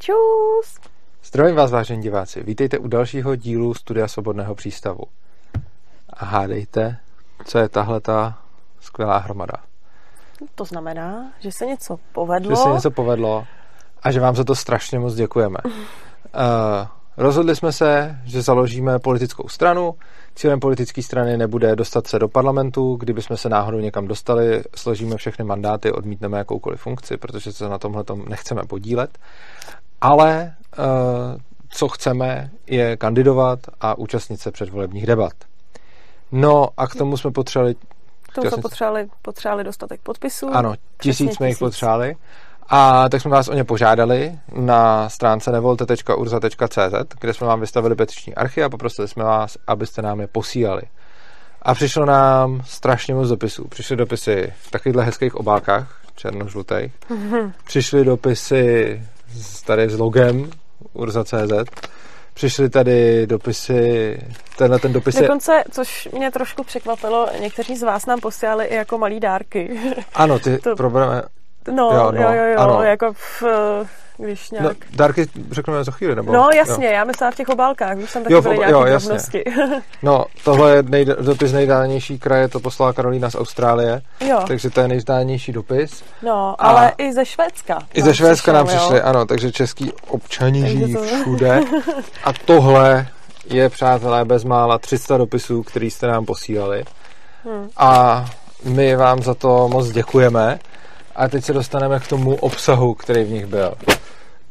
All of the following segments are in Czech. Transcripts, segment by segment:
Čus! Zdravím vás, vážení diváci. Vítejte u dalšího dílu Studia Svobodného přístavu. A hádejte, co je tahle ta skvělá hromada. To znamená, že se něco povedlo. Že se něco povedlo a že vám za to strašně moc děkujeme. Uh, rozhodli jsme se, že založíme politickou stranu. Cílem politické strany nebude dostat se do parlamentu, kdybychom se náhodou někam dostali, složíme všechny mandáty, odmítneme jakoukoliv funkci, protože se na tomhle nechceme podílet. Ale uh, co chceme, je kandidovat a účastnit se předvolebních debat. No a k tomu jsme potřebovali... K tomu jsme potřebovali, potřebovali dostatek podpisů. Ano, tisíc jsme jich potřebovali. A tak jsme vás o ně požádali na stránce nevolte.urza.cz, kde jsme vám vystavili petiční archy a poprosili jsme vás, abyste nám je posílali. A přišlo nám strašně moc dopisů. Přišly dopisy v takovýchhle hezkých obálkách, černožlutých. Mm-hmm. Přišly dopisy tady s logem Urza.cz. Přišly tady dopisy, tenhle ten dopis Dokonce, je... což mě trošku překvapilo, někteří z vás nám posílali i jako malý dárky. Ano, ty to... problémy, No, jo, no, jo, jo, jo ano. jako v, když nějak... No, dárky řekneme za chvíli, nebo? No, jasně, jo. já myslím v těch obálkách, už jsem taky jo, byly nějaké drobnosti. no, tohle je nej, dopis nejdálenější kraje, to poslala Karolína z Austrálie, jo. takže to je nejzdálenější dopis. No, a ale i ze Švédska. I ze Švédska nám přišli, jo. ano, takže český občani žijí to... všude. A tohle je, přátelé, bezmála 300 dopisů, který jste nám posílali. Hmm. A my vám za to moc děkujeme. A teď se dostaneme k tomu obsahu, který v nich byl.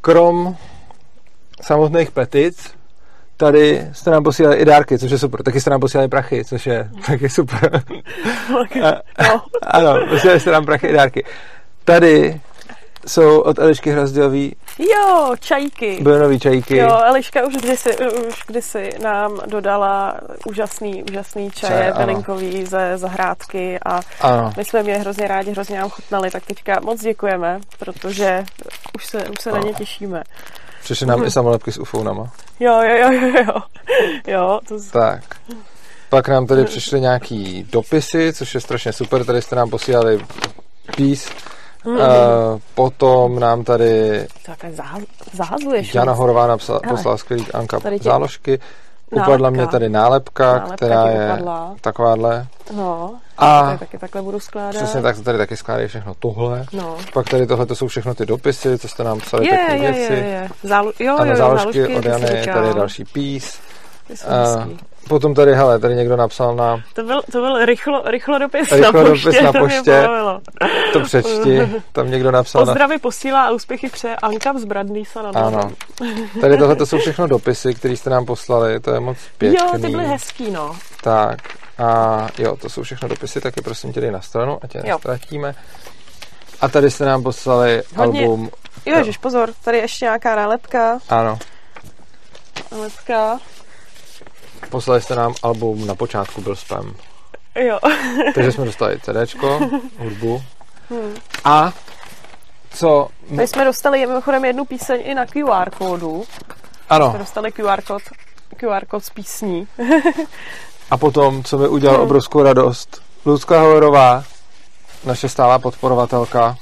Krom samotných petic, tady jste nám posílali i dárky, což je super. Taky jste nám posílali prachy, což je taky super. a, no. ano, posílali jste nám prachy i dárky. Tady jsou od Elišky Hrazdělový. Jo, čajky. Byly nový čajky. Jo, Eliška už kdysi, už kdysi nám dodala úžasný, úžasný čaje Čaj, bylinkový ze zahrádky a ano. my jsme je hrozně rádi, hrozně nám chutnali, tak teďka moc děkujeme, protože už se, už se na ně těšíme. Přišly nám i samolepky s ufounama. Jo, jo, jo, jo, jo. jo to z... Tak. Pak nám tady přišly nějaký dopisy, což je strašně super. Tady jste nám posílali pís Mm-hmm. Uh, potom nám tady zahazuješ. Jana Horová napsala, poslala skvělý Anka tě... záložky. Upadla mě tady nálepka, nálepka která je upadla. takováhle. No, a tady taky takhle budu skládat. Přesně tak, tady taky skládají všechno tohle. No. Pak tady tohle to jsou všechno ty dopisy, co jste nám psali je, pěkné je, věci. Je, je. Zálu, jo, ano, jo, záložky od Jany, tady je další pís. Potom tady, hele, tady někdo napsal na... To byl, to byl rychlo, rychlo dopis rychlo na poště. Dopis na poště. To, to přečti. Tam někdo napsal Pozdravy na... posílá a úspěchy pře Anka Vzbradný se na Ano. Tady tohle to jsou všechno dopisy, které jste nám poslali. To je moc pěkný. Jo, ty byly hezký, no. Tak. A jo, to jsou všechno dopisy, taky prosím tě dej na stranu, ať je nestratíme. A tady jste nám poslali Hodně... album... Jo, ježiš, pozor, tady ještě nějaká nálepka. Ano. Nálepka. Poslali jste nám album, na počátku byl spam. Jo. Takže jsme dostali CDčko, hudbu. Hmm. A co... My jsme dostali mimochodem jednu píseň i na QR kódu. Ano. Jsme dostali QR kód, QR kód z písní. A potom, co mi udělal hmm. obrovskou radost, Lucka Holerová, naše stálá podporovatelka,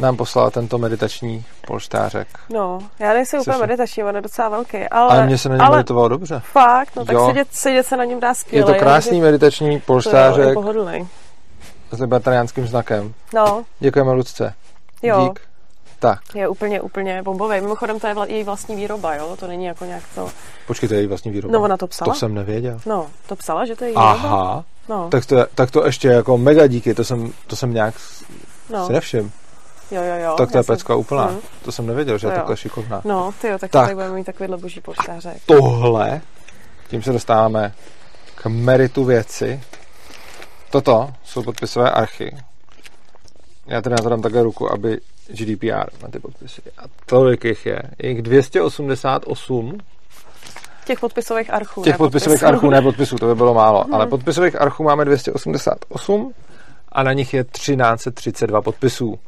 nám poslala tento meditační polštářek. No, já nejsem úplně meditační, on je docela velký, ale... Ale mně se na něm ale meditovalo dobře. Fakt, no tak sedět, sedět se na něm dá skvěle. Je to krásný je, meditační polštářek. To je pohodlný. S libertariánským znakem. No. Děkujeme Lucce. Jo. Dík. Tak. Je úplně, úplně bombový. Mimochodem to je vla, její vlastní výroba, jo? To není jako nějak to... Počkej, to je její vlastní výroba. No, ona to psala. To jsem nevěděl. No, to psala, že to je její Aha. výroba. No. Tak to, tak to ještě jako mega díky, to jsem, to jsem nějak no. si nevšiml. Jo, jo, jo. Tak to je pecka úplná. Hmm. To jsem nevěděl, že to je takhle šikovná. No, ty jo, tak, tak. tady budeme mít takovýhle boží poštářek. Tohle, tím se dostáváme k meritu věci. Toto jsou podpisové archy. Já tady na to dám také ruku, aby GDPR na ty podpisy. A tolik jich je. Je jich 288. Těch podpisových archů. Těch podpisových podpisů. archů, ne podpisů, to by bylo málo. Hmm. Ale podpisových archů máme 288 a na nich je 1332 podpisů.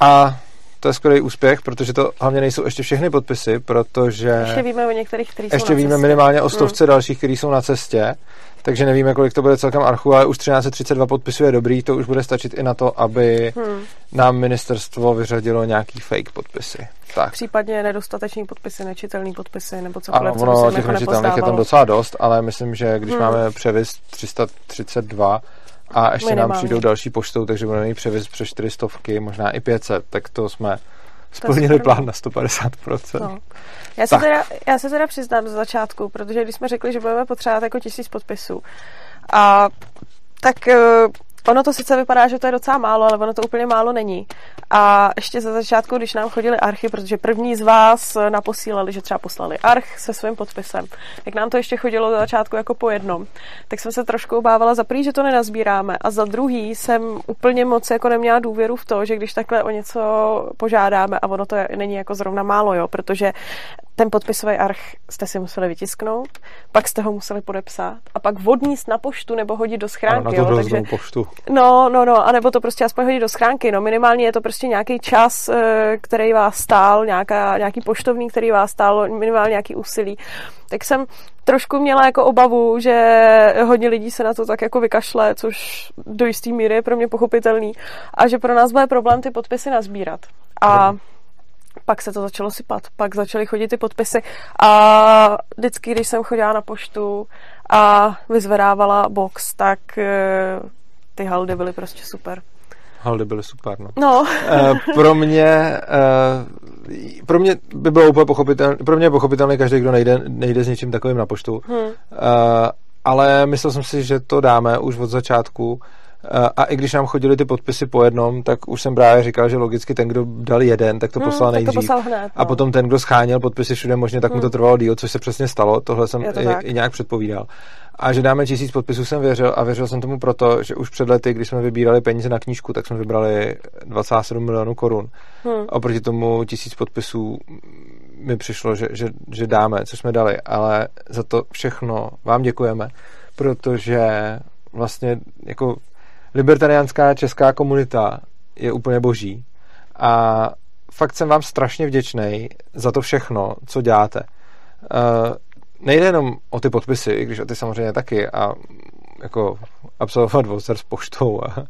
A to je skvělý úspěch, protože to hlavně nejsou ještě všechny podpisy, protože... Ještě víme o některých, kteří jsou Ještě víme minimálně o stovce hmm. dalších, kteří jsou na cestě, takže nevíme, kolik to bude celkem archu, ale už 1332 podpisů je dobrý, to už bude stačit i na to, aby hmm. nám ministerstvo vyřadilo nějaký fake podpisy. Tak. Případně nedostateční podpisy, nečitelný podpisy nebo cokoliv, ano, ono, těch jako nečitelných je tam docela dost, ale myslím, že když hmm. máme převis 332 a ještě Minimálně. nám přijdou další poštou, takže budeme mít převis přes 400, možná i 500, tak to jsme splnili plán na 150%. No. Já, se teda, já se teda přiznám z začátku, protože když jsme řekli, že budeme potřebovat jako tisíc podpisů, a tak eh, Ono to sice vypadá, že to je docela málo, ale ono to úplně málo není. A ještě za začátku, když nám chodili archy, protože první z vás naposílali, že třeba poslali arch se svým podpisem, jak nám to ještě chodilo za začátku jako po jednom, tak jsem se trošku obávala za prvý, že to nenazbíráme a za druhý jsem úplně moc jako neměla důvěru v to, že když takhle o něco požádáme a ono to není jako zrovna málo, jo, protože ten podpisový arch jste si museli vytisknout, pak jste ho museli podepsat a pak vodníst na poštu nebo hodit do schránky. Ano, na to takže, poštu. No, no, no, anebo to prostě aspoň hodit do schránky. No, minimálně je to prostě nějaký čas, eh, který vás stál, nějaká, nějaký poštovní, který vás stál, minimálně nějaký úsilí. Tak jsem trošku měla jako obavu, že hodně lidí se na to tak jako vykašle, což do jistý míry je pro mě pochopitelný a že pro nás bude problém ty podpisy nazbírat. A no pak se to začalo sypat, pak začaly chodit ty podpisy a vždycky, když jsem chodila na poštu a vyzvedávala box, tak eh, ty haldy byly prostě super. Haldy byly super, no. no. uh, pro mě uh, pro mě by bylo úplně pochopitelné, pro mě je pochopitelné každý, kdo nejde, nejde s něčím takovým na poštu. Hmm. Ale myslel jsem si, že to dáme už od začátku, a i když nám chodili ty podpisy po jednom, tak už jsem právě říkal, že logicky ten, kdo dal jeden, tak to hmm, poslal nejdřív. To poslal hned, no. A potom ten, kdo scháněl podpisy všude možně, tak hmm. mu to hmm. trvalo díl, což se přesně stalo. Tohle jsem i, i nějak předpovídal. A že dáme tisíc podpisů jsem věřil a věřil jsem tomu proto, že už před lety, když jsme vybírali peníze na knížku, tak jsme vybrali 27 milionů korun. Hmm. Oproti tomu tisíc podpisů mi přišlo, že, že, že dáme, co jsme dali. Ale za to všechno vám děkujeme, protože vlastně jako libertariánská česká komunita je úplně boží. A fakt jsem vám strašně vděčný za to všechno, co děláte. Uh, nejde jenom o ty podpisy, i když o ty samozřejmě taky, a jako absolvovat voucher s poštou a, a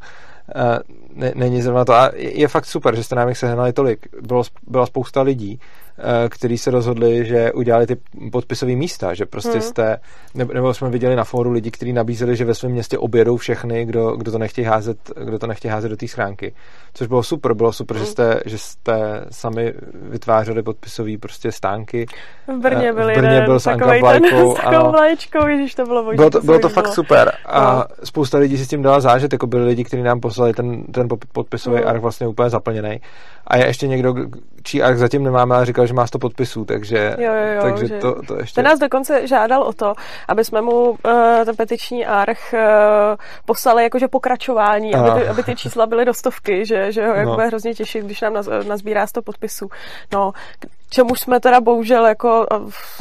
ne, není zrovna to. A je, je fakt super, že jste nám jich sehnali tolik. Bylo, byla spousta lidí, Eh, který se rozhodli, že udělali ty podpisové místa, že prostě hmm. jste, nebo jsme viděli na fóru lidi, kteří nabízeli, že ve svém městě objedou všechny, kdo, kdo to nechtějí házet, kdo to nechtějí házet do té schránky. Což bylo super, bylo super, hmm. že, jste, že jste sami vytvářeli podpisové prostě stánky. V Brně byl, v Brně byl s Anka Vlajkou. S vlaječkou, ježiš, to bylo boží. Bylo to, bylo to fakt super a no. spousta lidí si s tím dala zážit, jako byli lidi, kteří nám poslali ten, ten podpisový hmm. arch vlastně úplně zaplněný. A je ještě někdo, čí arch zatím nemáme, ale říkal, že má 100 podpisů, takže, jo, jo, jo, takže že... to, to ještě... Ten nás dokonce žádal o to, aby jsme mu uh, ten petiční arch uh, poslali jakože pokračování, aby ty, aby ty čísla byly do stovky, že, že ho jako no. bude hrozně těšit, když nám naz, nazbírá 100 podpisů. No, čemu jsme teda bohužel jako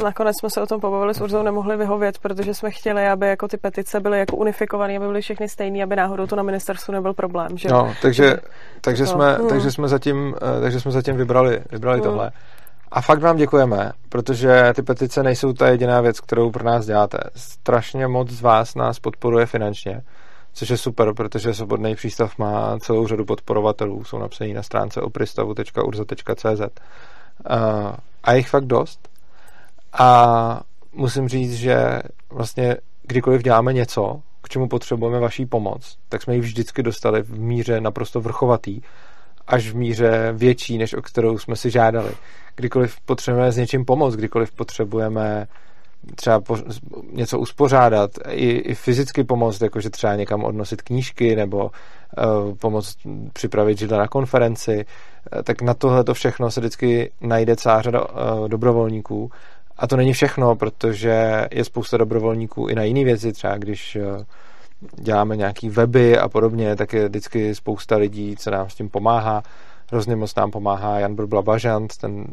nakonec jsme se o tom pobavili s Urzou nemohli vyhovět, protože jsme chtěli, aby jako ty petice byly jako unifikované, aby byly všechny stejné, aby náhodou to na ministerstvu nebyl problém. Že? No, takže, takže, to, jsme, hmm. takže jsme zatím, eh, takže jsme zatím vybrali, vybrali hmm. tohle. A fakt vám děkujeme, protože ty petice nejsou ta jediná věc, kterou pro nás děláte. Strašně moc z vás nás podporuje finančně, což je super, protože Svobodný přístav má celou řadu podporovatelů, jsou napsaní na stránce opristavu.urza.cz a jich fakt dost. A musím říct, že vlastně kdykoliv děláme něco, k čemu potřebujeme vaší pomoc, tak jsme ji vždycky dostali v míře naprosto vrchovatý, až v míře větší, než o kterou jsme si žádali. Kdykoliv potřebujeme s něčím pomoct, kdykoliv potřebujeme třeba po, něco uspořádat, i, i fyzicky pomoct, jakože třeba někam odnosit knížky nebo uh, pomoct připravit židle na konferenci, uh, tak na tohle to všechno se vždycky najde celá řada uh, dobrovolníků. A to není všechno, protože je spousta dobrovolníků i na jiné věci, třeba když uh, děláme nějaký weby a podobně, tak je vždycky spousta lidí, co nám s tím pomáhá. Hrozně moc nám pomáhá Jan Burbla Bažant, ten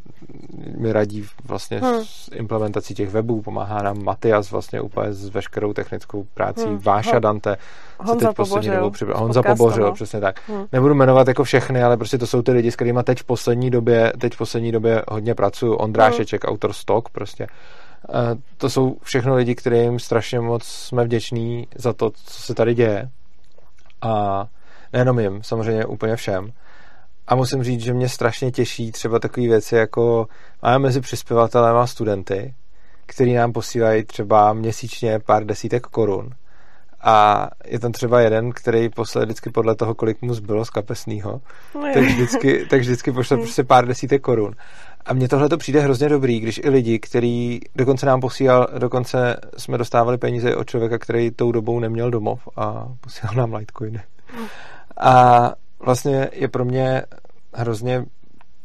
mi radí vlastně hmm. s implementací těch webů, pomáhá nám Matias vlastně úplně s veškerou technickou prácí, hmm. Váša Dante, Honza teď poslední dobou přibral. Honza Pobořil, no. přesně tak. Hmm. Nebudu jmenovat jako všechny, ale prostě to jsou ty lidi, s kterými teď v poslední době, teď v poslední době hodně pracuju. Ondrášeček, hmm. autor Stock, prostě. Uh, to jsou všechno lidi, kterým strašně moc jsme vděční za to, co se tady děje. A nejenom jim, samozřejmě úplně všem. A musím říct, že mě strašně těší třeba takové věci, jako máme mezi přispěvatelem a studenty, který nám posílají třeba měsíčně pár desítek korun. A je tam třeba jeden, který poslal vždycky podle toho, kolik mu zbylo z kapesného, no tak vždycky, tak vždycky pošle hmm. prostě pár desítek korun. A mně tohle to přijde hrozně dobrý, když i lidi, který dokonce nám posílal, dokonce jsme dostávali peníze od člověka, který tou dobou neměl domov a posílal nám Litecoiny. Hmm. A vlastně je pro mě hrozně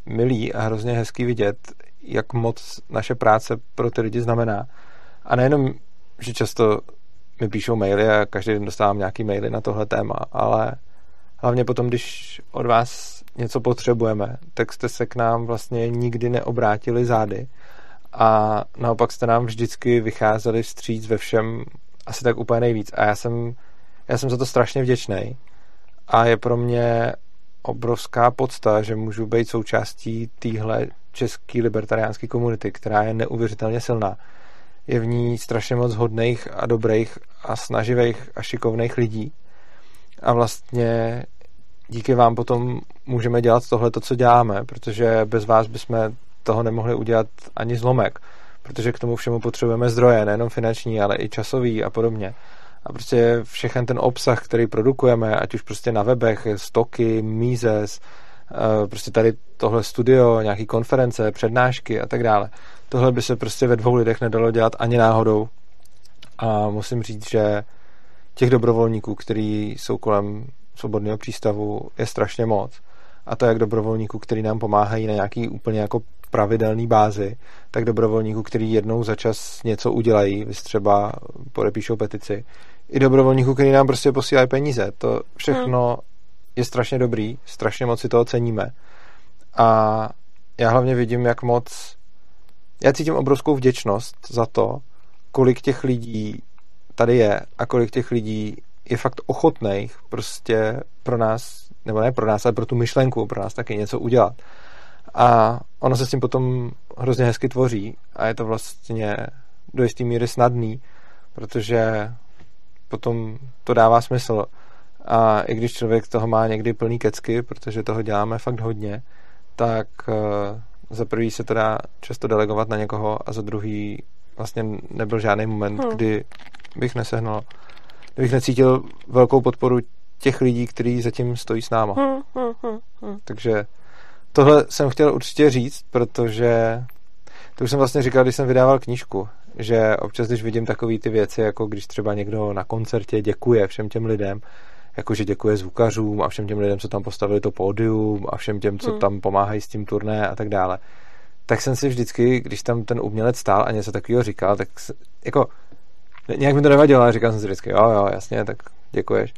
milý a hrozně hezký vidět, jak moc naše práce pro ty lidi znamená. A nejenom, že často mi píšou maily a každý den dostávám nějaký maily na tohle téma, ale hlavně potom, když od vás něco potřebujeme, tak jste se k nám vlastně nikdy neobrátili zády a naopak jste nám vždycky vycházeli vstříc ve všem asi tak úplně nejvíc. A já jsem, já jsem za to strašně vděčný a je pro mě obrovská podsta, že můžu být součástí téhle české libertariánské komunity, která je neuvěřitelně silná. Je v ní strašně moc hodných a dobrých a snaživých a šikovných lidí. A vlastně díky vám potom můžeme dělat tohle, co děláme, protože bez vás bychom toho nemohli udělat ani zlomek, protože k tomu všemu potřebujeme zdroje, nejenom finanční, ale i časový a podobně a prostě všechen ten obsah, který produkujeme, ať už prostě na webech, stoky, Mises, eh, prostě tady tohle studio, nějaký konference, přednášky a tak dále. Tohle by se prostě ve dvou lidech nedalo dělat ani náhodou. A musím říct, že těch dobrovolníků, kteří jsou kolem svobodného přístavu, je strašně moc. A to jak dobrovolníků, kteří nám pomáhají na nějaký úplně jako pravidelný bázi, tak dobrovolníků, kteří jednou za čas něco udělají, třeba podepíšou petici, i dobrovolníků, kteří nám prostě posílají peníze. To všechno hmm. je strašně dobrý, strašně moc si toho ceníme. A já hlavně vidím, jak moc já cítím obrovskou vděčnost za to, kolik těch lidí tady je a kolik těch lidí je fakt ochotných prostě pro nás, nebo ne pro nás, ale pro tu myšlenku, pro nás taky něco udělat. A ono se s tím potom hrozně hezky tvoří a je to vlastně do jisté míry snadný, protože potom to dává smysl. A i když člověk toho má někdy plný kecky, protože toho děláme fakt hodně, tak uh, za prvý se to dá často delegovat na někoho a za druhý vlastně nebyl žádný moment, hmm. kdy bych nesehnal, kdybych necítil velkou podporu těch lidí, kteří zatím stojí s náma. Hmm, hmm, hmm, hmm. Takže tohle jsem chtěl určitě říct, protože to už jsem vlastně říkal, když jsem vydával knížku, že občas, když vidím takové ty věci, jako když třeba někdo na koncertě děkuje všem těm lidem, jakože děkuje zvukařům a všem těm lidem, co tam postavili to pódium a všem těm, co hmm. tam pomáhají s tím turné a tak dále, tak jsem si vždycky, když tam ten umělec stál a něco takového říkal, tak jako nějak mi to nevadilo, ale říkal jsem si vždycky, jo, jo, jasně, tak děkuješ.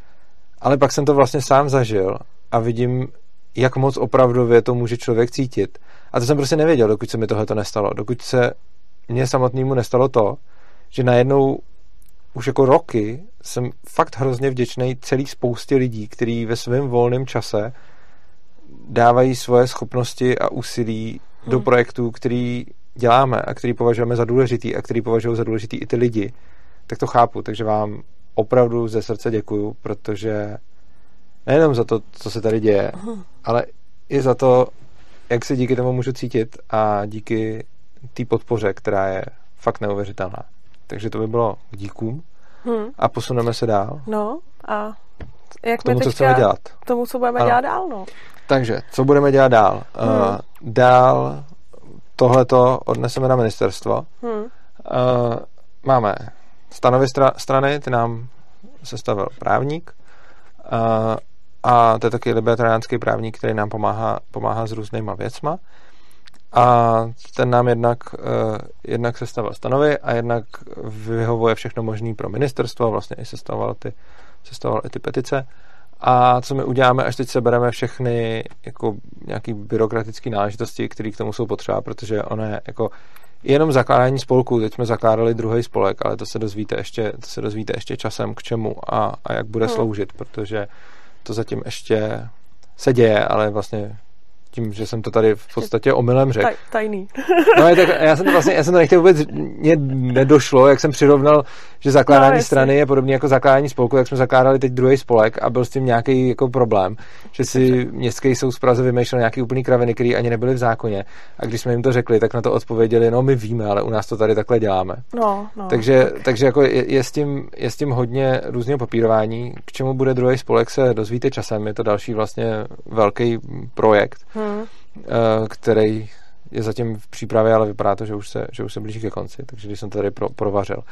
Ale pak jsem to vlastně sám zažil a vidím, jak moc opravdově to může člověk cítit. A to jsem prostě nevěděl, dokud se mi tohle to nestalo. Dokud se mně samotnému nestalo to, že najednou už jako roky jsem fakt hrozně vděčný celý spoustě lidí, kteří ve svém volném čase dávají svoje schopnosti a úsilí hmm. do projektů, který děláme a který považujeme za důležitý a který považují za důležitý i ty lidi, tak to chápu. Takže vám opravdu ze srdce děkuju, protože nejenom za to, co se tady děje, ale i za to, jak se díky tomu můžu cítit a díky té podpoře, která je fakt neuvěřitelná. Takže to by bylo k díkům hmm. a posuneme se dál. No a jak k tomu, co chceme dělat. tomu, co budeme ano. dělat dál, no. Takže, co budeme dělat dál? Hmm. Uh, dál tohleto odneseme na ministerstvo. Hmm. Uh, máme stanovy stra- strany, ty nám sestavil právník. Uh, a to je taky libertariánský právník, který nám pomáhá, pomáhá s různýma věcma. A ten nám jednak, uh, jednak sestavil stanovy a jednak vyhovuje všechno možné pro ministerstvo, vlastně i sestavoval ty, sestavoval i ty petice. A co my uděláme, až teď sebereme všechny jako nějaký byrokratické náležitosti, které k tomu jsou potřeba, protože ono je jako jenom zakládání spolku, teď jsme zakládali druhý spolek, ale to se dozvíte ještě, to se dozvíte ještě časem k čemu a, a jak bude hmm. sloužit, protože to zatím ještě se děje, ale vlastně tím, že jsem to tady v podstatě omylem řekl. tajný. no, tak já jsem to vlastně, já jsem to nechtěl vůbec, mě nedošlo, jak jsem přirovnal, že zakládání no, strany je podobně jako zakládání spolku, jak jsme zakládali teď druhý spolek a byl s tím nějaký jako problém, že si městský soud z Praze vymýšlel nějaký úplný kraviny, který ani nebyly v zákoně. A když jsme jim to řekli, tak na to odpověděli, no my víme, ale u nás to tady takhle děláme. No, no, takže, tak. takže jako je, je, s tím, je s tím hodně různého papírování. K čemu bude druhý spolek se dozvíte časem, je to další vlastně velký projekt. Hmm hmm. který je zatím v přípravě, ale vypadá to, že už se, že už se blíží ke konci, takže když jsem to tady pro, provařil.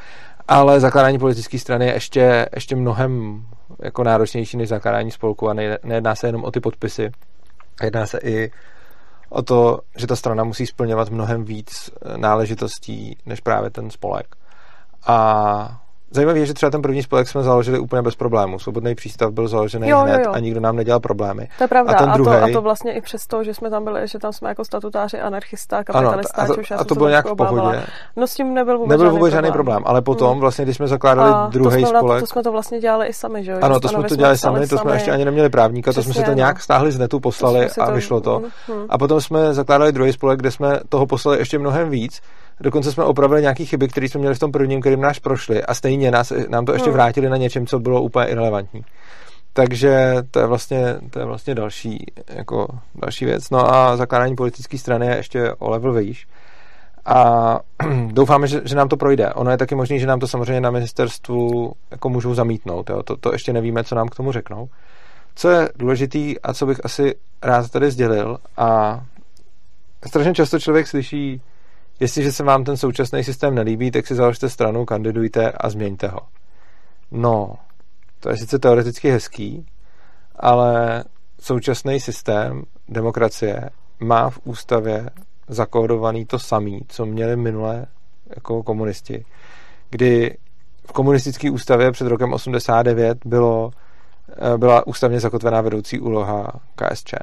Ale zakládání politické strany je ještě, ještě mnohem jako náročnější než zakládání spolku a ne, nejedná se jenom o ty podpisy, jedná se i o to, že ta strana musí splňovat mnohem víc náležitostí než právě ten spolek. A Zajímavé je, že třeba ten první spolek jsme založili úplně bez problémů. Svobodný přístav byl založený jo, hned jo, jo. a nikdo nám nedělal problémy. To je pravda. A, ten druhý... a, to, a to vlastně i přesto, že jsme tam byli, že tam jsme jako statutáři anarchista, kapitalista, ano, a to, a to bylo nějak v pohodě. No s tím nebyl vůbec, nebyl vůbec žádný problém. Ale potom, hmm. vlastně, když jsme zakládali druhý to jsme, spolek. To jsme to vlastně dělali i sami, že jo? Ano, to jsme to dělali sami, to jsme ještě ani neměli právníka, to jsme si to nějak stáhli z netu, poslali a vyšlo to. Hmm. A potom jsme zakládali druhý spolek, kde jsme toho poslali ještě mnohem víc Dokonce jsme opravili nějaké chyby, které jsme měli v tom prvním, kterým náš prošli a stejně nás, nám to ještě hmm. vrátili na něčem, co bylo úplně irrelevantní. Takže to je vlastně, to je vlastně další, jako další věc. No a zakládání politické strany je ještě o level výš. A doufáme, že, že nám to projde. Ono je taky možné, že nám to samozřejmě na ministerstvu jako můžou zamítnout. Jo? To, to ještě nevíme, co nám k tomu řeknou. Co je důležitý a co bych asi rád tady sdělil a strašně často člověk slyší Jestliže se vám ten současný systém nelíbí, tak si založte stranu, kandidujte a změňte ho. No, to je sice teoreticky hezký, ale současný systém demokracie má v ústavě zakódovaný to samý, co měli minule jako komunisti, kdy v komunistické ústavě před rokem 89 bylo, eh, byla ústavně zakotvená vedoucí úloha KSČ.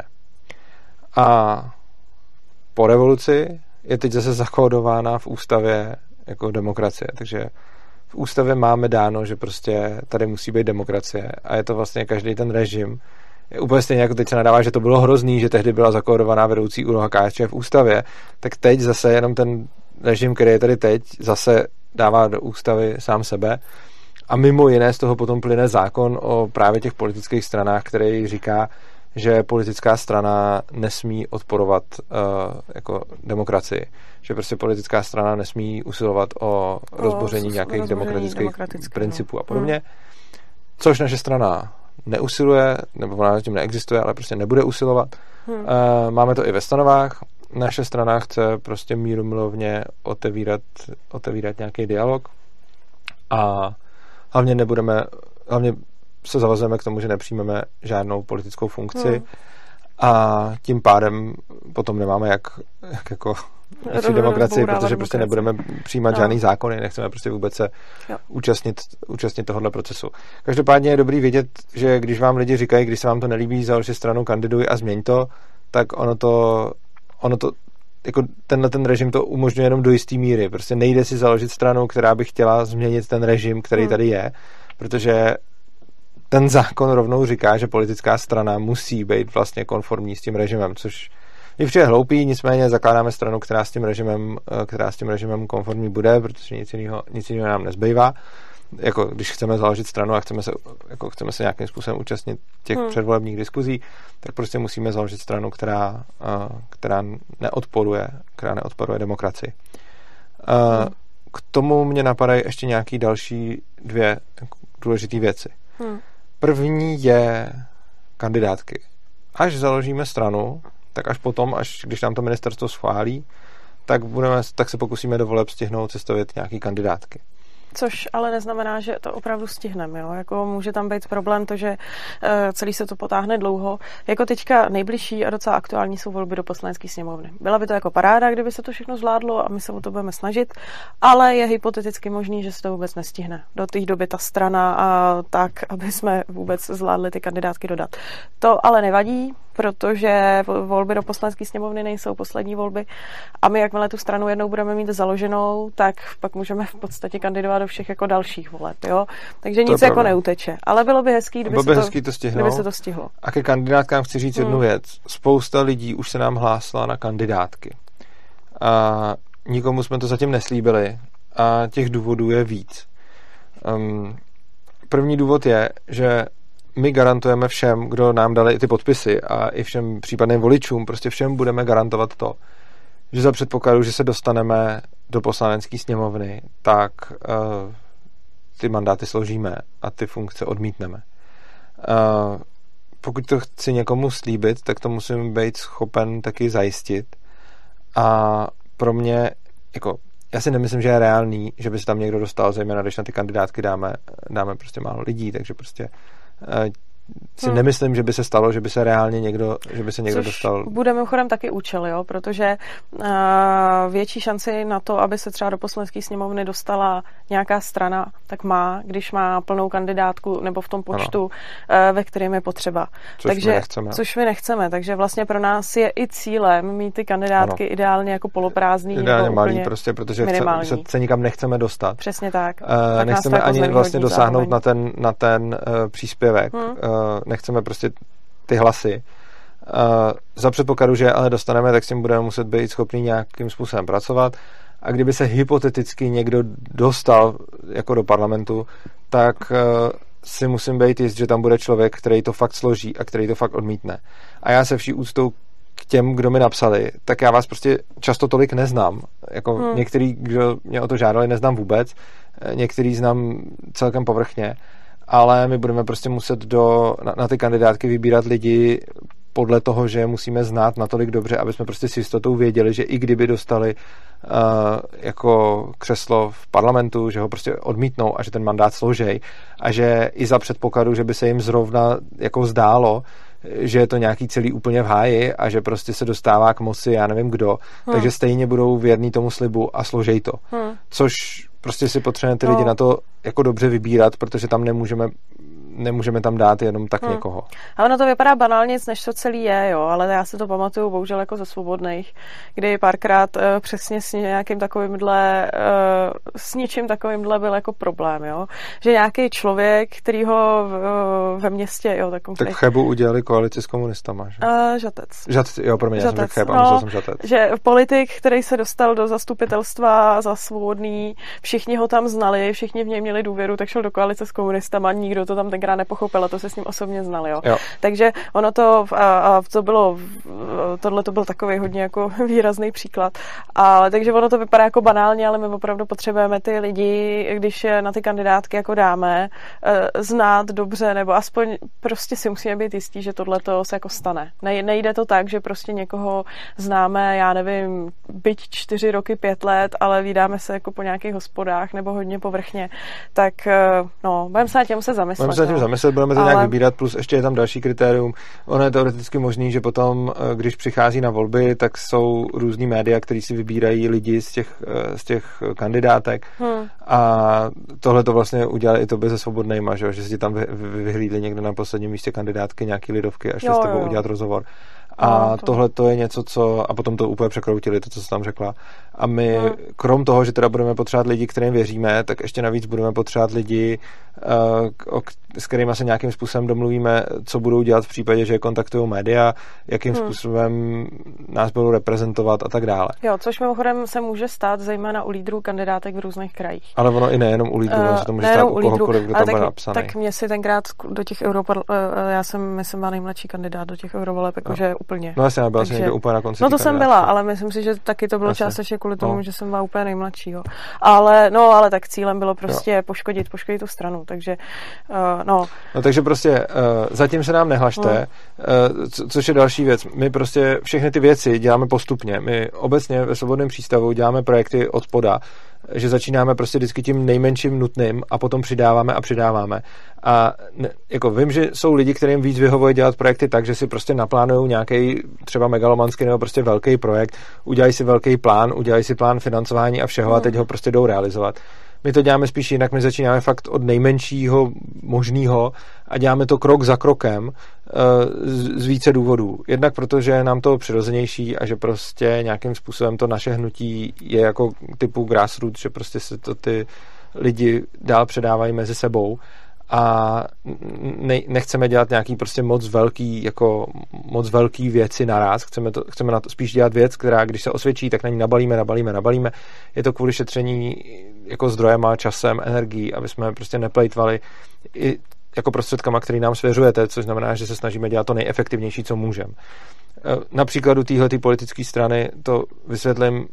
A po revoluci je teď zase zakódována v ústavě jako demokracie. Takže v ústavě máme dáno, že prostě tady musí být demokracie a je to vlastně každý ten režim. Je úplně stejně jako teď se nadává, že to bylo hrozný, že tehdy byla zakódovaná vedoucí úloha KSČ v ústavě, tak teď zase jenom ten režim, který je tady teď, zase dává do ústavy sám sebe. A mimo jiné z toho potom plyne zákon o právě těch politických stranách, který říká, že politická strana nesmí odporovat uh, jako demokracii. Že prostě politická strana nesmí usilovat o, o rozboření nějakých rozboření demokratických no. principů a podobně. Hmm. Což naše strana neusiluje, nebo ona tím neexistuje, ale prostě nebude usilovat. Hmm. Uh, máme to i ve stanovách. Naše strana chce prostě mírumilovně otevírat, otevírat nějaký dialog a hlavně nebudeme, hlavně se zavazujeme k tomu, že nepřijmeme žádnou politickou funkci hmm. a tím pádem potom nemáme jak, jak jako v demokracii, protože prostě nebudeme přijímat no. žádný zákony, nechceme prostě vůbec se účastnit, účastnit tohohle procesu. Každopádně je dobrý vědět, že když vám lidi říkají, když se vám to nelíbí, založit stranu, kandiduj a změň to, tak ono to, ono to jako tenhle ten režim to umožňuje jenom do jisté míry. Prostě nejde si založit stranu, která by chtěla změnit ten režim, který hmm. tady je, protože ten zákon rovnou říká, že politická strana musí být vlastně konformní s tím režimem, což je vše hloupý, nicméně zakládáme stranu, která s tím režimem, eh, která s tím režimem konformní bude, protože nic jiného, nic jiného nám nezbývá. Jako když chceme založit stranu a chceme se, jako chceme se nějakým způsobem účastnit těch hmm. předvolebních diskuzí, tak prostě musíme založit stranu, která, eh, která neodporuje, která neodporuje demokracii. Eh, hmm. K tomu mě napadají ještě nějaké další dvě důležité věci. Hmm. První je kandidátky. Až založíme stranu, tak až potom, až když nám to ministerstvo schválí, tak, budeme, tak se pokusíme do voleb stihnout sestavit nějaký kandidátky. Což ale neznamená, že to opravdu stihneme. Jo? Jako může tam být problém to, že uh, celý se to potáhne dlouho. Jako teďka nejbližší a docela aktuální jsou volby do poslanecké sněmovny. Byla by to jako paráda, kdyby se to všechno zvládlo a my se o to budeme snažit, ale je hypoteticky možný, že se to vůbec nestihne. Do té doby ta strana a tak, aby jsme vůbec zvládli ty kandidátky dodat. To ale nevadí, protože volby do poslanecké sněmovny nejsou poslední volby a my, jakmile tu stranu jednou budeme mít založenou, tak pak můžeme v podstatě kandidovat do všech jako dalších voleb. Jo? Takže nic jako neuteče. Ale bylo by hezký, kdyby, bylo by se, hezký to, to kdyby se to stihlo. A ke kandidátkám chci říct hmm. jednu věc. Spousta lidí už se nám hlásila na kandidátky. A nikomu jsme to zatím neslíbili. A těch důvodů je víc. Um, první důvod je, že my garantujeme všem, kdo nám dali ty podpisy a i všem případným voličům, prostě všem budeme garantovat to, že za předpokladu, že se dostaneme do poslanecké sněmovny, tak uh, ty mandáty složíme a ty funkce odmítneme. Uh, pokud to chci někomu slíbit, tak to musím být schopen taky zajistit. A pro mě, jako, já si nemyslím, že je reálný, že by se tam někdo dostal, zejména když na ty kandidátky dáme, dáme prostě málo lidí, takže prostě uh, 呃 si hmm. nemyslím, že by se stalo, že by se reálně někdo, že by se někdo Což dostal. bude mimochodem taky účel, jo, protože uh, větší šanci na to, aby se třeba do poslanecké sněmovny dostala nějaká strana, tak má, když má plnou kandidátku nebo v tom počtu, uh, ve kterém je potřeba. Což takže, my nechceme. Což my nechceme, takže vlastně pro nás je i cílem mít ty kandidátky ano. ideálně jako poloprázdný. Ideálně nebo malý prostě, protože chce, se, se nikam nechceme dostat. Přesně tak. Uh, tak nechceme ani vlastně dosáhnout na ten, na ten uh, příspěvek. Hmm. Uh, nechceme prostě ty hlasy. Za předpokladu, že ale dostaneme, tak s tím budeme muset být schopni nějakým způsobem pracovat. A kdyby se hypoteticky někdo dostal jako do parlamentu, tak e, si musím být jist, že tam bude člověk, který to fakt složí a který to fakt odmítne. A já se vší úctou k těm, kdo mi napsali, tak já vás prostě často tolik neznám. Jako hmm. některý, kdo mě o to žádali, neznám vůbec. Některý znám celkem povrchně ale my budeme prostě muset do, na, na ty kandidátky vybírat lidi podle toho, že je musíme znát natolik dobře, aby jsme prostě s jistotou věděli, že i kdyby dostali uh, jako křeslo v parlamentu, že ho prostě odmítnou a že ten mandát složej a že i za předpokladu, že by se jim zrovna jako zdálo, že je to nějaký celý úplně v háji a že prostě se dostává k moci, já nevím kdo, hmm. takže stejně budou věrní tomu slibu a složej to. Hmm. Což prostě si potřebujeme ty no. lidi na to jako dobře vybírat, protože tam nemůžeme nemůžeme tam dát jenom tak hmm. někoho. A ono to vypadá banálně, než to celý je, jo, ale já si to pamatuju bohužel jako ze svobodných, kdy párkrát uh, přesně s nějakým takovýmhle, uh, s něčím takovýmhle byl jako problém, jo. Že nějaký člověk, který ho uh, ve městě, jo, tak Tak v Chebu udělali koalici s komunistama, že? Uh, žatec. Žatec, jo, pro mě, žatec. já jsem Cheb, no, jsem žatec. Že politik, který se dostal do zastupitelstva za svobodný, všichni ho tam znali, všichni v něj měli důvěru, tak šel do koalice s komunistama, nikdo to tam ten tenkrát nepochopila, to se s ním osobně znal, jo. jo. Takže ono to, a, a to bylo, tohle to byl takový hodně jako výrazný příklad. A, takže ono to vypadá jako banálně, ale my opravdu potřebujeme ty lidi, když je na ty kandidátky jako dáme, e, znát dobře, nebo aspoň prostě si musíme být jistí, že tohle to se jako stane. Ne, nejde to tak, že prostě někoho známe, já nevím, byť čtyři roky, pět let, ale vydáme se jako po nějakých hospodách nebo hodně povrchně, tak e, no, budeme se na těm se zamyslet tím zamyslet, budeme to ale... nějak vybírat, plus ještě je tam další kritérium. Ono je teoreticky možný, že potom, eh, když přichází na volby, tak jsou různý média, který si vybírají lidi z těch, eh, z těch kandidátek. Hmm. A tohle to vlastně udělali i to se svobodnejma, že, že si tam vyhlídli někde na posledním místě kandidátky nějaký lidovky a šli jo, s tebou jo. udělat rozhovor. A no, to... tohle to je něco, co... A potom to úplně překroutili, to, co jsi tam řekla. A my, no. krom toho, že teda budeme potřebovat lidi, kterým věříme, tak ještě navíc budeme potřebovat lidi, uh, s kterými se nějakým způsobem domluvíme, co budou dělat v případě, že kontaktují média, jakým hmm. způsobem nás budou reprezentovat a tak dále. Jo, což mimochodem se může stát zejména u lídrů kandidátek v různých krajích. Ale ono i nejenom u lídrů, uh, se to může stát u kohokoliv, kdo tam tak, bude napsaný. Tak mě si tenkrát do těch Europol, uh, já jsem, myslím, byla nejmladší kandidát do těch eurovoleb, jakože no. úplně. No jasně, byla jsem někde úplně na konci. No to jsem byla, ale myslím si, že taky to bylo částečně kvůli tomu, no. že jsem byla úplně nejmladší. Jo. Ale, no, ale tak cílem bylo prostě jo. poškodit, poškodit tu stranu, takže uh, no. No takže prostě uh, zatím se nám nehlašte, uh, co, což je další věc. My prostě všechny ty věci děláme postupně. My obecně ve Svobodném přístavu děláme projekty od spoda že začínáme prostě vždycky tím nejmenším nutným a potom přidáváme a přidáváme. A ne, jako vím, že jsou lidi, kterým víc vyhovuje dělat projekty tak, že si prostě naplánují nějaký třeba megalomanský nebo prostě velký projekt, udělají si velký plán, udělají si plán financování a všeho a teď ho prostě jdou realizovat. My to děláme spíš jinak, my začínáme fakt od nejmenšího možného a děláme to krok za krokem eh, z více důvodů. Jednak protože nám to přirozenější a že prostě nějakým způsobem to naše hnutí je jako typu grassroots, že prostě se to ty lidi dál předávají mezi sebou a ne, nechceme dělat nějaký prostě moc velký, jako moc velký věci naraz, chceme, to, chceme na to spíš dělat věc, která když se osvědčí, tak na ní nabalíme, nabalíme, nabalíme. Je to kvůli šetření jako zdrojema, časem, energií, aby jsme prostě neplejtvali i jako prostředkama, který nám svěřujete, což znamená, že se snažíme dělat to nejefektivnější, co můžeme. Na příkladu téhle politické strany to vysvětlím,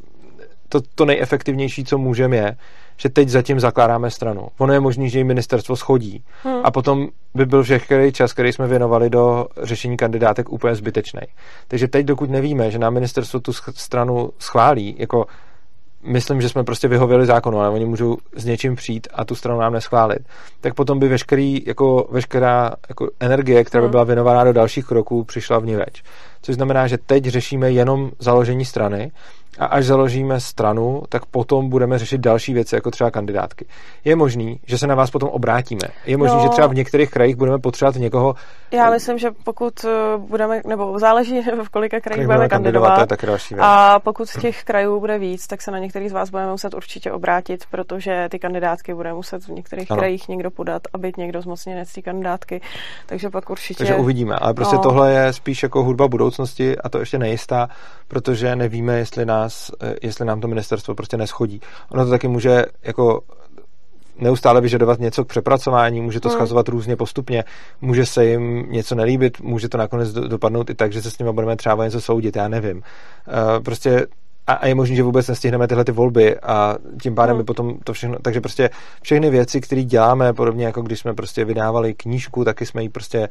to, to nejefektivnější, co můžeme, je, že teď zatím zakládáme stranu. Ono je možné, že jim ministerstvo schodí hmm. a potom by byl všechny čas, který jsme věnovali do řešení kandidátek úplně zbytečný. Takže teď, dokud nevíme, že nám ministerstvo tu stranu schválí, jako myslím, že jsme prostě vyhověli zákonu, ale oni můžou s něčím přijít a tu stranu nám neschválit, tak potom by veškerý, jako veškerá jako energie, která by hmm. byla věnovaná do dalších kroků, přišla v ní več. Což znamená, že teď řešíme jenom založení strany a až založíme stranu, tak potom budeme řešit další věci, jako třeba kandidátky. Je možný, že se na vás potom obrátíme. Je možný, no, že třeba v některých krajích budeme potřebovat někoho. Já myslím, že pokud eh, budeme, nebo záleží, v kolika krajích budeme kandidovat. kandidovat je další věc. A pokud z těch krajů bude víc, tak se na některých z vás budeme muset určitě obrátit, protože ty kandidátky bude muset v některých ano. krajích někdo podat a být někdo zmocněnec té kandidátky. Takže pak určitě. Takže uvidíme. Ale prostě no. tohle je spíš jako hudba budoucnosti a to ještě nejistá, protože nevíme, jestli nás nás, eh, jestli nám to ministerstvo prostě neschodí. Ono to taky může jako neustále vyžadovat něco k přepracování, může to hmm. schazovat různě postupně, může se jim něco nelíbit, může to nakonec dopadnout i tak, že se s nimi budeme třeba něco soudit, já nevím. Eh, prostě a, a je možné, že vůbec nestihneme tyhle ty volby a tím pádem by hmm. potom to všechno, takže prostě všechny věci, které děláme, podobně jako když jsme prostě vydávali knížku, taky jsme ji prostě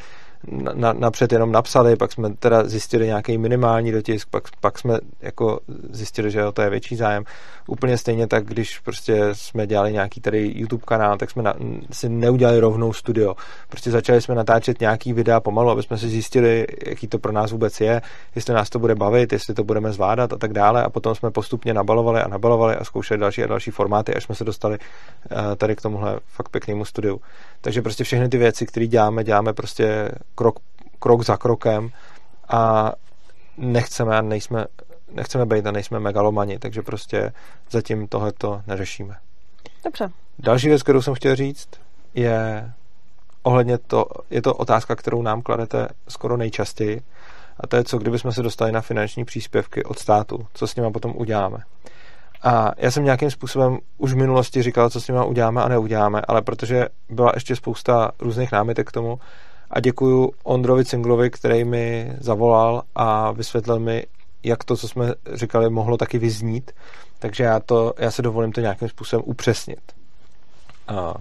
na, napřed jenom napsali, pak jsme teda zjistili nějaký minimální dotisk, pak, pak jsme jako zjistili, že to je větší zájem. Úplně stejně tak, když prostě jsme dělali nějaký tady YouTube kanál, tak jsme na, si neudělali rovnou studio. Prostě začali jsme natáčet nějaký videa pomalu, aby jsme si zjistili, jaký to pro nás vůbec je, jestli nás to bude bavit, jestli to budeme zvládat a tak dále. A potom jsme postupně nabalovali a nabalovali a zkoušeli další a další formáty, až jsme se dostali eh, tady k tomuhle fakt pěknému studiu. Takže prostě všechny ty věci, které děláme, děláme prostě krok, krok za krokem a nechceme a nejsme, nechceme být a nejsme megalomani, takže prostě zatím tohleto neřešíme. Dobře. Další věc, kterou jsem chtěl říct, je ohledně to, je to otázka, kterou nám kladete skoro nejčastěji, a to je, co kdybychom se dostali na finanční příspěvky od státu, co s nimi potom uděláme. A já jsem nějakým způsobem už v minulosti říkal, co s nimi uděláme a neuděláme, ale protože byla ještě spousta různých námitek k tomu, a děkuju Ondrovi Cinglovi, který mi zavolal a vysvětlil mi, jak to, co jsme říkali, mohlo taky vyznít. Takže já, to, já se dovolím to nějakým způsobem upřesnit. A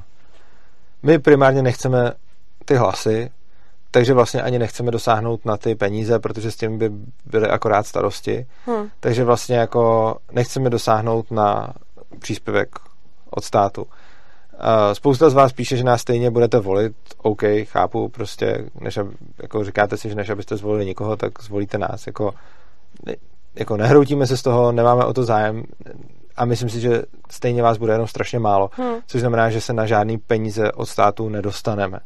my primárně nechceme ty hlasy, takže vlastně ani nechceme dosáhnout na ty peníze, protože s tím by byly akorát starosti. Hmm. Takže vlastně jako nechceme dosáhnout na příspěvek od státu. Spousta z vás píše, že nás stejně budete volit. OK, chápu, prostě, než, jako říkáte si, že než abyste zvolili někoho, tak zvolíte nás. Jako, jako nehroutíme se z toho, nemáme o to zájem a myslím si, že stejně vás bude jenom strašně málo, hmm. což znamená, že se na žádný peníze od státu nedostaneme.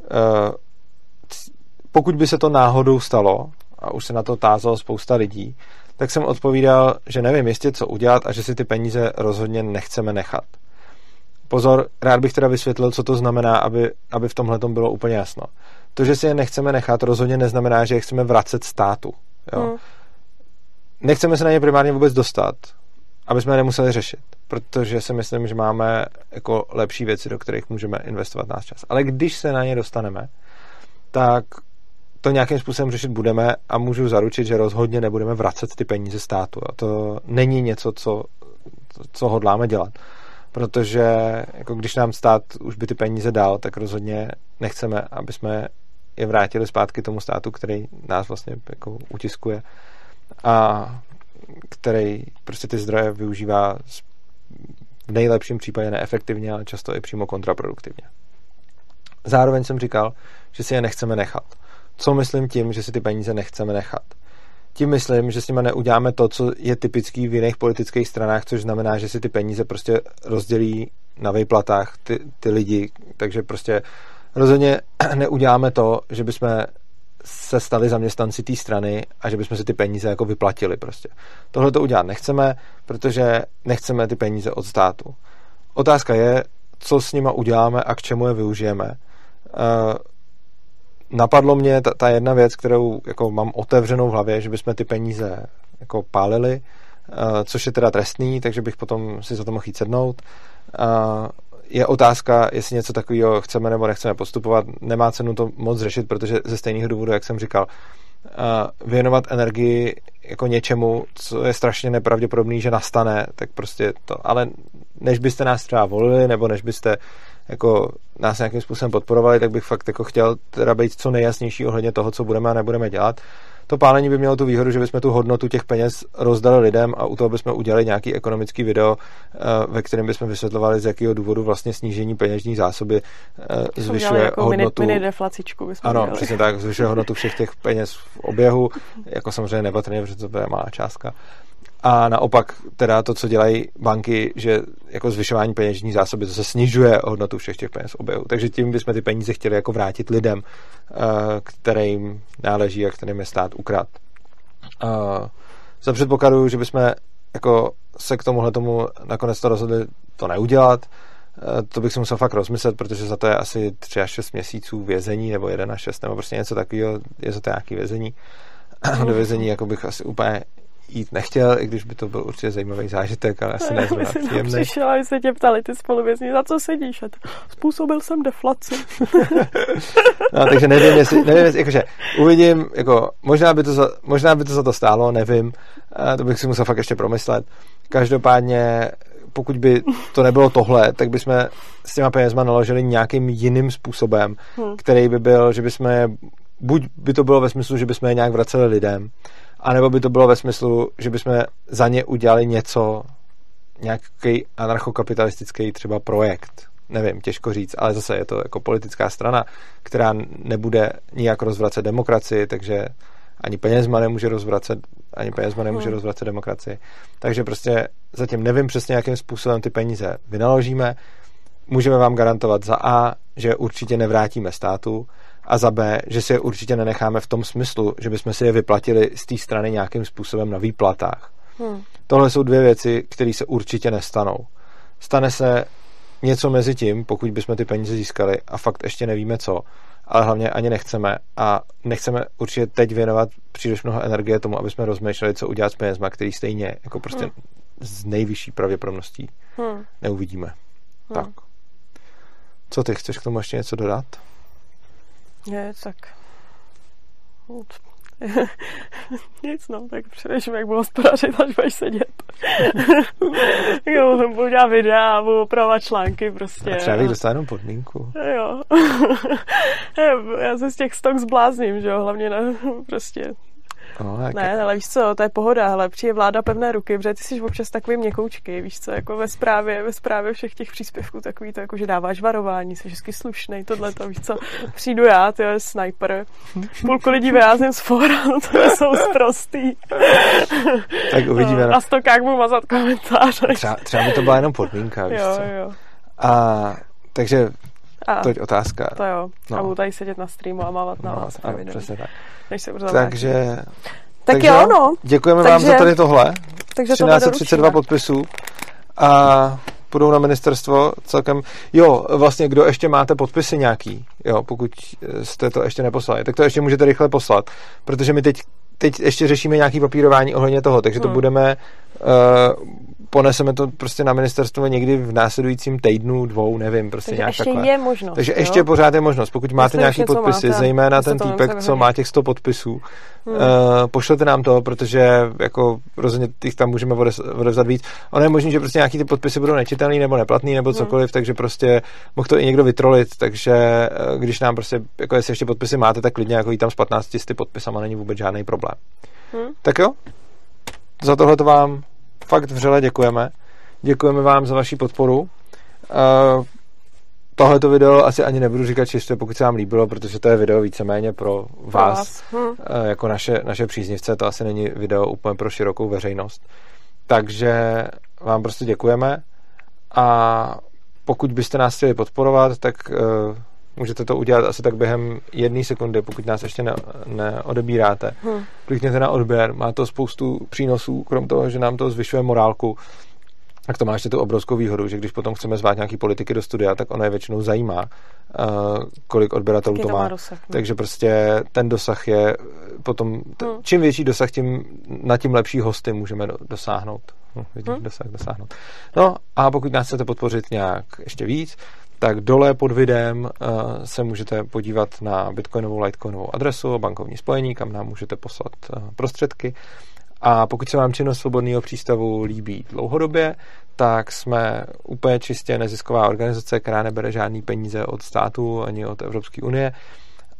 Uh, pokud by se to náhodou stalo, a už se na to tázalo spousta lidí, tak jsem odpovídal, že nevím jistě, co udělat a že si ty peníze rozhodně nechceme nechat. Pozor, rád bych teda vysvětlil, co to znamená, aby, aby v tomhle bylo úplně jasno. To, že si je nechceme nechat, rozhodně neznamená, že je chceme vracet státu. Jo? Hmm. Nechceme se na ně primárně vůbec dostat, aby jsme je nemuseli řešit, protože si myslím, že máme jako lepší věci, do kterých můžeme investovat náš čas. Ale když se na ně dostaneme, tak to nějakým způsobem řešit budeme a můžu zaručit, že rozhodně nebudeme vracet ty peníze státu. A to není něco, co, co hodláme dělat protože jako když nám stát už by ty peníze dal, tak rozhodně nechceme, aby jsme je vrátili zpátky tomu státu, který nás vlastně jako utiskuje a který prostě ty zdroje využívá v nejlepším případě neefektivně, ale často i přímo kontraproduktivně. Zároveň jsem říkal, že si je nechceme nechat. Co myslím tím, že si ty peníze nechceme nechat? Tím myslím, že s nimi neuděláme to, co je typický v jiných politických stranách, což znamená, že si ty peníze prostě rozdělí na výplatách ty, ty lidi, takže prostě rozhodně neuděláme to, že bychom se stali zaměstnanci té strany a že bychom si ty peníze jako vyplatili prostě. Tohle to udělat nechceme, protože nechceme ty peníze od státu. Otázka je, co s nima uděláme a k čemu je využijeme. Napadlo mě ta, ta jedna věc, kterou jako mám otevřenou v hlavě, že bychom ty peníze jako pálili, uh, což je teda trestný, takže bych potom si za to mohl jít sednout. Uh, je otázka, jestli něco takového chceme nebo nechceme postupovat. Nemá cenu to moc řešit, protože ze stejného důvodu, jak jsem říkal, věnovat energii jako něčemu, co je strašně nepravděpodobný, že nastane, tak prostě to, ale než byste nás třeba volili, nebo než byste jako nás nějakým způsobem podporovali, tak bych fakt jako chtěl teda být co nejjasnější ohledně toho, co budeme a nebudeme dělat to pálení by mělo tu výhodu, že bychom tu hodnotu těch peněz rozdali lidem a u toho bychom udělali nějaký ekonomický video, eh, ve kterém bychom vysvětlovali, z jakého důvodu vlastně snížení peněžní zásoby eh, zvyšuje jako hodnotu. Mini, mini deflacičku ano, dělali. přesně tak, zvyšuje hodnotu všech těch peněz v oběhu, jako samozřejmě nepatrně, protože to je malá částka. A naopak teda to, co dělají banky, že jako zvyšování peněžní zásoby, to se snižuje hodnotu všech těch peněz oběhu. Takže tím bychom ty peníze chtěli jako vrátit lidem, eh, kterým náleží a kterým je stát ukrad. Eh, za předpokladu, že bychom jako se k tomuhle tomu nakonec to rozhodli to neudělat, eh, to bych si musel fakt rozmyslet, protože za to je asi 3 až 6 měsíců vězení, nebo 1 až 6, nebo prostě něco takového, je za to nějaký vězení. Do vězení jako bych asi úplně jít nechtěl, i když by to byl určitě zajímavý zážitek, ale asi ne příjemný. Přišel a se tě ptali ty spoluvězni, za co sedíš? A to, způsobil jsem deflaci. no, takže nevím, jestli, nevím, jestli, jakože uvidím, jako, možná by to za, možná by to za to stálo, nevím, to bych si musel fakt ještě promyslet. Každopádně pokud by to nebylo tohle, tak bychom s těma penězma naložili nějakým jiným způsobem, hmm. který by byl, že bychom je, buď by to bylo ve smyslu, že bychom je nějak vraceli lidem, anebo by to bylo ve smyslu, že bychom za ně udělali něco, nějaký anarchokapitalistický třeba projekt. Nevím, těžko říct, ale zase je to jako politická strana, která nebude nijak rozvracet demokracii, takže ani penězma nemůže rozvracet, ani penězma nemůže hmm. rozvracet demokracii. Takže prostě zatím nevím přesně, jakým způsobem ty peníze vynaložíme. Můžeme vám garantovat za A, že určitě nevrátíme státu, a za B, že si je určitě nenecháme v tom smyslu, že bychom si je vyplatili z té strany nějakým způsobem na výplatách. Hmm. Tohle jsou dvě věci, které se určitě nestanou. Stane se něco mezi tím, pokud bychom ty peníze získali a fakt ještě nevíme co, ale hlavně ani nechceme a nechceme určitě teď věnovat příliš mnoho energie tomu, aby jsme rozmýšleli, co udělat s penězma, který stejně jako prostě hmm. z nejvyšší pravděpodobností hmm. neuvidíme. Hmm. Tak. Co ty, chceš k tomu ještě něco dodat? Je, tak... Nic, no, tak přemýšlím, jak budu hospodařit, až budeš sedět. jo, budu dělat videa a budu opravovat články prostě. A třeba bych dostal jenom podmínku. Jo. Já se z těch stok zblázním, že jo, hlavně na prostě No, jak ne, ale víš co, to je pohoda, ale přijde vláda pevné ruky, protože ty jsi občas takový měkoučky, víš co, jako ve zprávě, ve zprávě všech těch příspěvků takový to, jako že dáváš varování, jsi vždycky slušný, tohle to, víš co, přijdu já, ty je sniper, půlku lidí vyjázím z fora, no to jsou zprostý. tak uvidíme. No, na stokách budu mazat komentáře. Třeba, třeba by to byla jenom podmínka, víš jo, co. Jo. A takže a, to je otázka. To jo. No. A budu tady sedět na streamu a mávat na no, vás. Ano, přesně tak. Než se takže, tak takže jo, no. Děkujeme takže, vám za tady tohle. Takže 1332 podpisů. A půjdou na ministerstvo celkem... Jo, vlastně, kdo ještě máte podpisy nějaký, jo, pokud jste to ještě neposlali, tak to ještě můžete rychle poslat, protože my teď, teď ještě řešíme nějaký papírování ohledně toho, takže to hmm. budeme uh, poneseme to prostě na ministerstvo někdy v následujícím týdnu, dvou, nevím, prostě Takže nějak ještě takhle. je možnost. Takže jo? ještě pořád je možnost. Pokud máte nějaký podpisy, máte, zejména ten týpek, co má těch 100 podpisů, hmm. uh, pošlete nám to, protože jako rozhodně těch tam můžeme odevzat víc. Ono je možné, že prostě nějaký ty podpisy budou nečitelný nebo neplatný nebo hmm. cokoliv, hmm. takže prostě mohl to i někdo vytrolit, takže eh, když nám prostě, jako jestli ještě podpisy máte, tak klidně jako jí tam s 15 ty podpisama není vůbec žádný problém. Hmm. Tak jo, za tohle to vám fakt vřele děkujeme. děkujeme vám za vaši podporu. Uh, tohleto video asi ani nebudu říkat čistě, pokud se vám líbilo, protože to je video víceméně pro vás, pro vás. Hm. jako naše, naše příznivce, to asi není video úplně pro širokou veřejnost. Takže vám prostě děkujeme a pokud byste nás chtěli podporovat, tak uh, můžete to udělat asi tak během jedné sekundy, pokud nás ještě ne, neodebíráte. Hmm. Klikněte na odběr, má to spoustu přínosů, krom toho, že nám to zvyšuje morálku tak to má ještě tu obrovskou výhodu, že když potom chceme zvát nějaký politiky do studia, tak ono je většinou zajímá, uh, kolik odběratelů to, to má. Dosah, no. Takže prostě ten dosah je potom, t- hmm. čím větší dosah, tím na tím lepší hosty můžeme do, dosáhnout. No, vidíš, hmm. dosah dosáhnout. No a pokud nás chcete podpořit nějak ještě víc, tak dole pod videem uh, se můžete podívat na bitcoinovou, litecoinovou adresu, bankovní spojení, kam nám můžete poslat uh, prostředky. A pokud se vám činnost svobodného přístavu líbí dlouhodobě, tak jsme úplně čistě nezisková organizace, která nebere žádný peníze od státu ani od Evropské unie.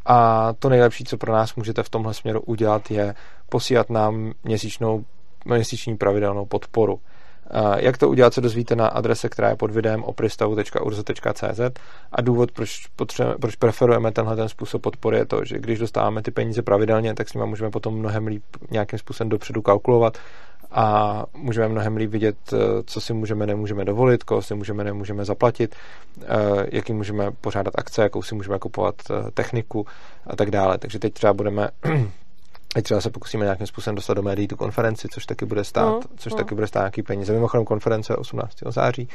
A to nejlepší, co pro nás můžete v tomhle směru udělat, je posílat nám měsíčnou, měsíční pravidelnou podporu. Jak to udělat, se dozvíte na adrese, která je pod videem opristavu.urzo.cz a důvod, proč, proč preferujeme tenhle ten způsob podpory je to, že když dostáváme ty peníze pravidelně, tak s nimi můžeme potom mnohem líp nějakým způsobem dopředu kalkulovat a můžeme mnohem líp vidět, eh, co si můžeme, nemůžeme dovolit, koho si můžeme, nemůžeme zaplatit, eh, jaký můžeme pořádat akce, jakou si můžeme kupovat eh, techniku a tak dále. Takže teď třeba budeme Teď třeba se pokusíme nějakým způsobem dostat do médií tu konferenci, což taky bude stát, mm, což mm. taky bude stát nějaký peníze. Mimochodem konference 18. září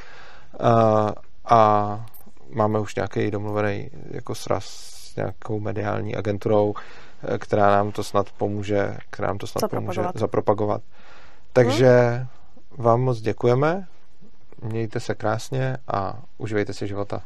a, a máme už nějaký domluvený jako sraz s nějakou mediální agenturou, která nám to snad pomůže, která nám to snad zapropagovat. pomůže zapropagovat. Takže mm. vám moc děkujeme, mějte se krásně a uživejte si života.